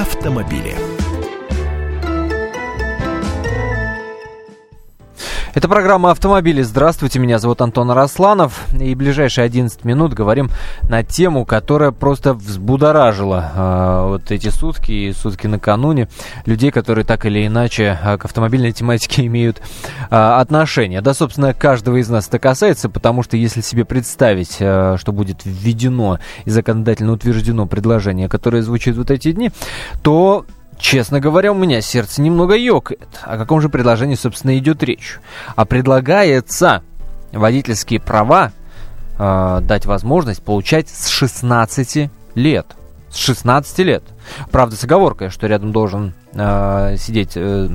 автомобили. Это программа «Автомобили». Здравствуйте, меня зовут Антон Арасланов. И ближайшие 11 минут говорим на тему, которая просто взбудоражила э, вот эти сутки и сутки накануне людей, которые так или иначе э, к автомобильной тематике имеют э, отношение. Да, собственно, каждого из нас это касается, потому что если себе представить, э, что будет введено и законодательно утверждено предложение, которое звучит вот эти дни, то Честно говоря, у меня сердце немного ёкает. О каком же предложении, собственно, идет речь? А предлагается водительские права э, дать возможность получать с 16 лет. С 16 лет. Правда, с оговоркой, что рядом должен э, сидеть э,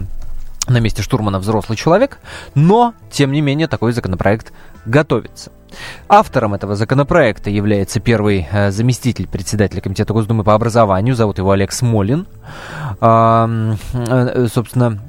на месте штурмана взрослый человек, но, тем не менее, такой законопроект готовится. Автором этого законопроекта является первый э, заместитель председателя Комитета Госдумы по образованию, зовут его Олег Смолин. Э, э, собственно,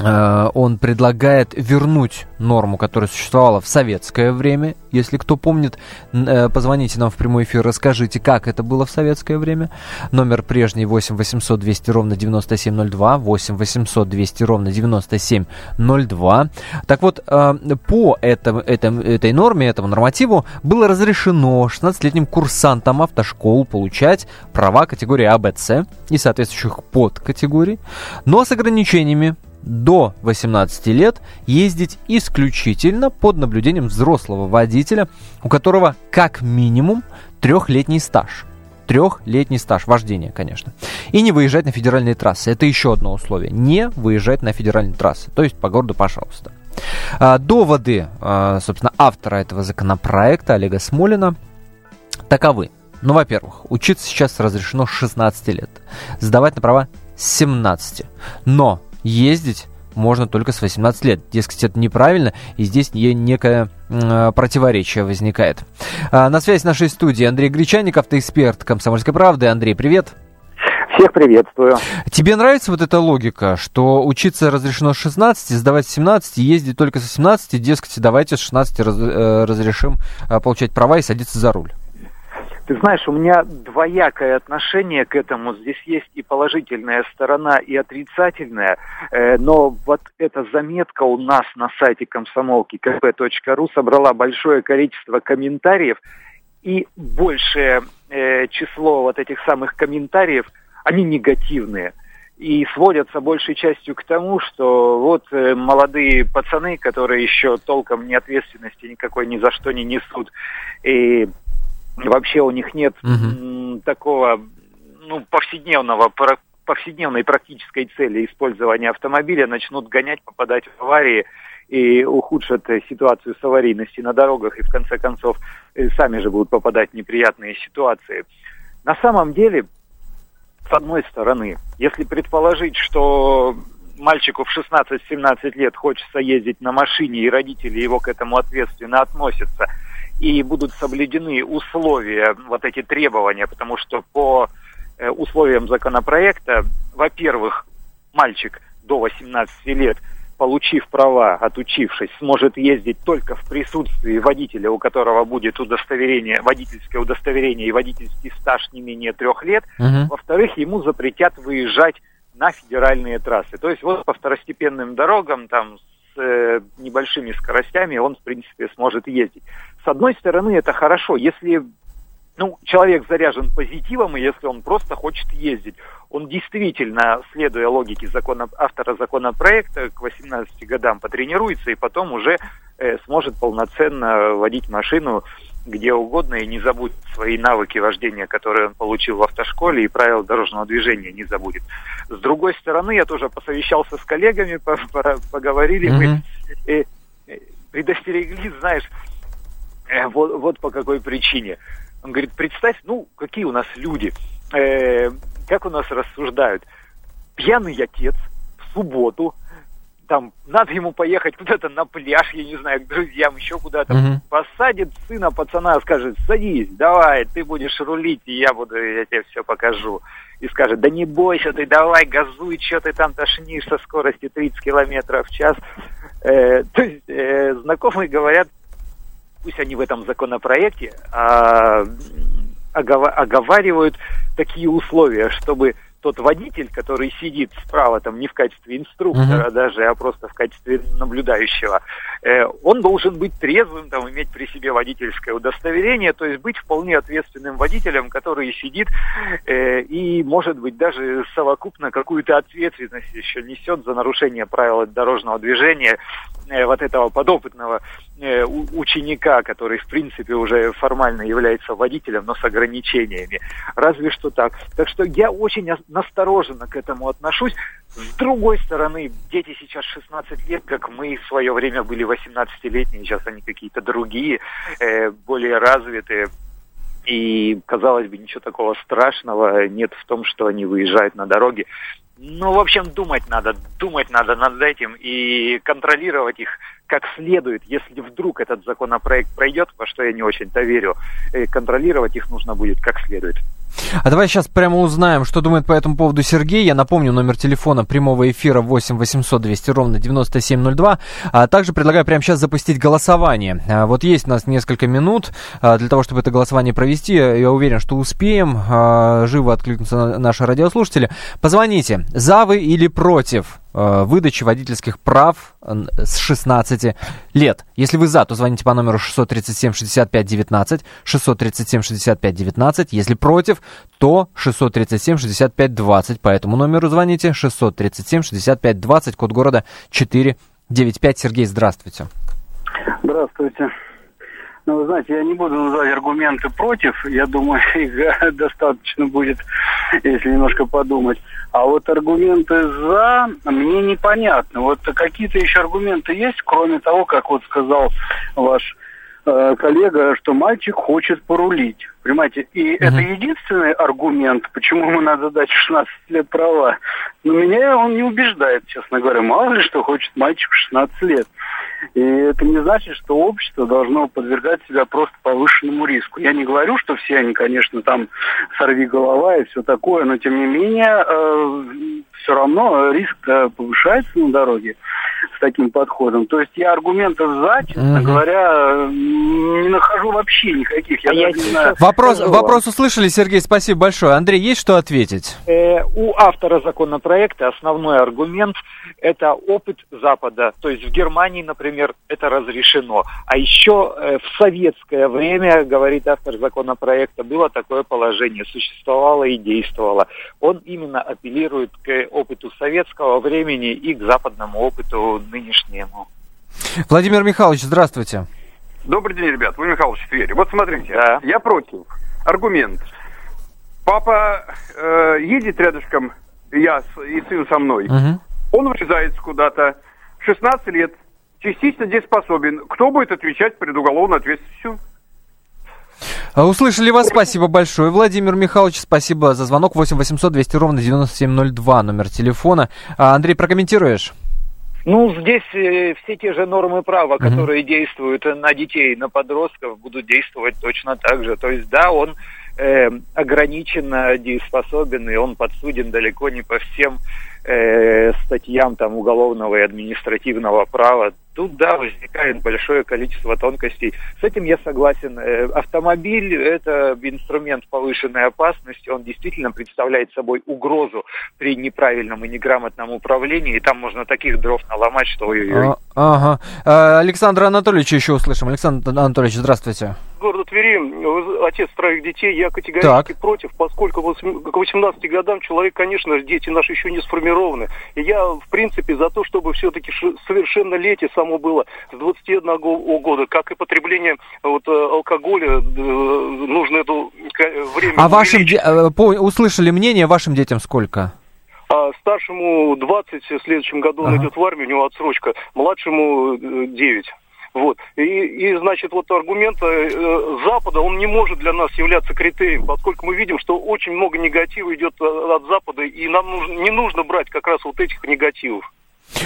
он предлагает вернуть норму, которая существовала в советское время. Если кто помнит, э, позвоните нам в прямой эфир, расскажите, как это было в советское время. Номер прежний 8 800 200 ровно 9702, 8 800 200 ровно 9702. Так вот, э, по этом, этом, этой норме, этому нормативу было разрешено 16-летним курсантам автошкол получать права категории А, Б, С и соответствующих подкатегорий, но с ограничениями до 18 лет ездить исключительно под наблюдением взрослого водителя, у которого как минимум трехлетний стаж. Трехлетний стаж вождения, конечно. И не выезжать на федеральные трассы. Это еще одно условие. Не выезжать на федеральные трассы. То есть по городу, пожалуйста. А, доводы, а, собственно, автора этого законопроекта Олега Смолина таковы. Ну, во-первых, учиться сейчас разрешено с 16 лет. Сдавать на права с 17. Но ездить можно только с 18 лет. Дескать, это неправильно, и здесь некое э, противоречие возникает. А, на связи с нашей студии Андрей Гречаник, автоэксперт «Комсомольской правды». Андрей, привет. Всех приветствую. Тебе нравится вот эта логика, что учиться разрешено с 16, сдавать с 17, ездить только со 17, дескать, давайте с 16 раз, э, разрешим э, получать права и садиться за руль? Ты знаешь, у меня двоякое отношение к этому. Здесь есть и положительная сторона, и отрицательная. Э, но вот эта заметка у нас на сайте комсомолки kp.ru собрала большое количество комментариев. И большее э, число вот этих самых комментариев, они негативные и сводятся большей частью к тому, что вот э, молодые пацаны, которые еще толком ни ответственности никакой ни за что не несут, и Вообще у них нет угу. такого ну, повседневного повседневной практической цели использования автомобиля, начнут гонять, попадать в аварии и ухудшат ситуацию с аварийностью на дорогах, и в конце концов э, сами же будут попадать в неприятные ситуации. На самом деле, с одной стороны, если предположить, что мальчику в 16-17 лет хочется ездить на машине, и родители его к этому ответственно относятся – и будут соблюдены условия, вот эти требования, потому что по э, условиям законопроекта, во-первых, мальчик до 18 лет, получив права, отучившись, сможет ездить только в присутствии водителя, у которого будет удостоверение, водительское удостоверение и водительский стаж не менее трех лет. Uh-huh. Во-вторых, ему запретят выезжать на федеральные трассы. То есть вот по второстепенным дорогам, там с э, небольшими скоростями он, в принципе, сможет ездить. С одной стороны, это хорошо, если ну, человек заряжен позитивом, и если он просто хочет ездить. Он действительно, следуя логике закона, автора законопроекта, к 18 годам потренируется и потом уже э, сможет полноценно водить машину где угодно и не забудет свои навыки вождения, которые он получил в автошколе, и правила дорожного движения не забудет. С другой стороны, я тоже посовещался с коллегами, поговорили, mm-hmm. мы предостерегли, знаешь, э, вот, вот по какой причине. Он говорит, представь, ну, какие у нас люди, э, как у нас рассуждают. Пьяный отец в субботу, там, надо ему поехать куда-то на пляж, я не знаю, к друзьям, еще куда-то, угу. посадит сына пацана, скажет, садись, давай, ты будешь рулить, и я буду, я тебе все покажу. И скажет, да не бойся ты, давай, газуй, что ты там тошнишь со скоростью 30 километров в час. Э, то есть, э, знакомые говорят, пусть они в этом законопроекте а, оговаривают такие условия, чтобы тот водитель, который сидит справа, там не в качестве инструктора uh-huh. даже, а просто в качестве наблюдающего, э, он должен быть трезвым, там, иметь при себе водительское удостоверение, то есть быть вполне ответственным водителем, который сидит э, и, может быть, даже совокупно какую-то ответственность еще несет за нарушение правил дорожного движения вот этого подопытного э, ученика, который, в принципе, уже формально является водителем, но с ограничениями. Разве что так. Так что я очень настороженно к этому отношусь. С другой стороны, дети сейчас 16 лет, как мы в свое время были 18-летние, сейчас они какие-то другие, э, более развитые. И, казалось бы, ничего такого страшного нет в том, что они выезжают на дороге. Ну, в общем, думать надо, думать надо над этим и контролировать их как следует, если вдруг этот законопроект пройдет, во что я не очень-то верю, э, контролировать их нужно будет как следует. А давай сейчас прямо узнаем, что думает по этому поводу Сергей. Я напомню, номер телефона прямого эфира 8 800 200 ровно 9702. А также предлагаю прямо сейчас запустить голосование. А вот есть у нас несколько минут а, для того, чтобы это голосование провести. Я уверен, что успеем. А, живо откликнутся наши радиослушатели. Позвоните, за вы или против выдачи водительских прав с 16 лет. Если вы за, то звоните по номеру 637 65 19, 637 65 19. Если против, то 637 65 20. По этому номеру звоните 637 65 20, код города 495. Сергей, здравствуйте. Здравствуйте. Ну, вы знаете, я не буду называть аргументы против. Я думаю, их достаточно будет, если немножко подумать. А вот аргументы за мне непонятно. Вот какие-то еще аргументы есть, кроме того, как вот сказал ваш э, коллега, что мальчик хочет порулить. Понимаете, и mm-hmm. это единственный аргумент, почему ему надо дать 16 лет права. Но меня он не убеждает, честно говоря. Мало ли что хочет мальчик в 16 лет. И это не значит, что общество должно подвергать себя просто повышенному риску. Я не говорю, что все они, конечно, там сорви голова и все такое, но тем не менее э, все равно риск повышается на дороге с таким подходом. То есть я аргументов за, честно угу. говоря, не нахожу вообще никаких. Я, а я не знаю. Вопрос, вопрос услышали, Сергей, спасибо большое. Андрей, есть что ответить? Э, у автора законопроекта основной аргумент – это опыт Запада. То есть в Германии, например, это разрешено. А еще э, в советское время, говорит автор законопроекта, было такое положение, существовало и действовало. Он именно апеллирует к опыту советского времени и к западному опыту нынешнему. Владимир Михайлович, здравствуйте. Добрый день, ребят. Владимир Михайлович в Твери. Вот смотрите, да. я против. Аргумент. Папа э, едет рядышком, я и сын со мной. Угу. Он врезается куда-то. 16 лет. Частично дееспособен. Кто будет отвечать перед уголовной ответственностью? А, услышали вас, спасибо большое. Владимир Михайлович, спасибо за звонок. 8 800 200 ровно 9702, номер телефона. А, Андрей, прокомментируешь? Ну, здесь э, все те же нормы права, mm-hmm. которые действуют на детей, на подростков, будут действовать точно так же. То есть, да, он э, ограниченно дееспособен, и он подсуден далеко не по всем э, статьям там, уголовного и административного права. Тут, да, возникает большое количество тонкостей. С этим я согласен. Э, автомобиль – это инструмент повышенной опасности. Он действительно представляет собой угрозу при неправильном и неграмотном управлении. И там можно таких дров наломать, что ой-ой-ой. А, ага. А, Александра Анатольевича еще услышим. Александр Анатольевич, здравствуйте города Твери, отец троих детей, я категорически так. против, поскольку к 18 годам человек, конечно, дети наши еще не сформированы. И я, в принципе, за то, чтобы все-таки совершеннолетие само было с 21 года, как и потребление вот, э, алкоголя, нужно это время... А вашим, де- э, услышали мнение, вашим детям сколько? А старшему 20, в следующем году ага. он идет в армию, у него отсрочка, младшему 9. Вот. И, и значит, вот аргумент э, Запада, он не может для нас являться критерием, поскольку мы видим, что очень много негатива идет э, от Запада, и нам нужно, не нужно брать как раз вот этих негативов.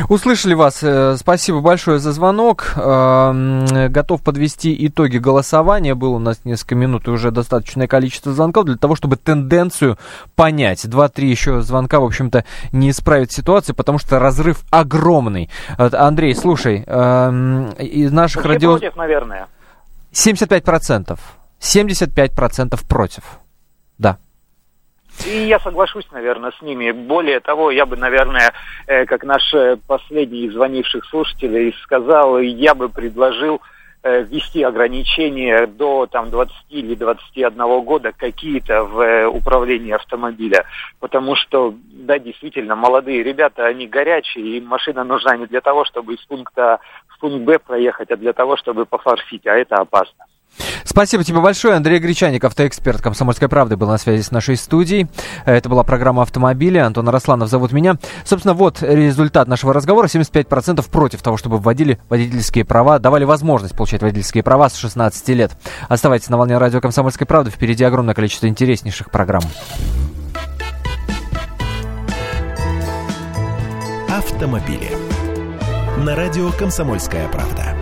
Услышали вас. Э, спасибо большое за звонок. Эм, готов подвести итоги голосования. Было у нас несколько минут и уже достаточное количество звонков для того, чтобы тенденцию понять. Два-три еще звонка, в общем-то, не исправит ситуацию, потому что разрыв огромный. Андрей, слушай, эм, из наших радио... против, наверное. 75%. 75% против. И я соглашусь, наверное, с ними. Более того, я бы, наверное, э, как наш э, последний из звонивших слушателей сказал, я бы предложил э, ввести ограничения до там, 20 или 21 года какие-то в управлении автомобиля. Потому что, да, действительно, молодые ребята, они горячие, им машина нужна не для того, чтобы из пункта в пункт Б проехать, а для того, чтобы пофорсить, а это опасно. Спасибо тебе большое. Андрей Гречаник, автоэксперт «Комсомольской правды», был на связи с нашей студией. Это была программа «Автомобили». Антон Арасланов зовут меня. Собственно, вот результат нашего разговора. 75% против того, чтобы вводили водительские права, давали возможность получать водительские права с 16 лет. Оставайтесь на волне радио «Комсомольской правды». Впереди огромное количество интереснейших программ. Автомобили. На радио «Комсомольская правда».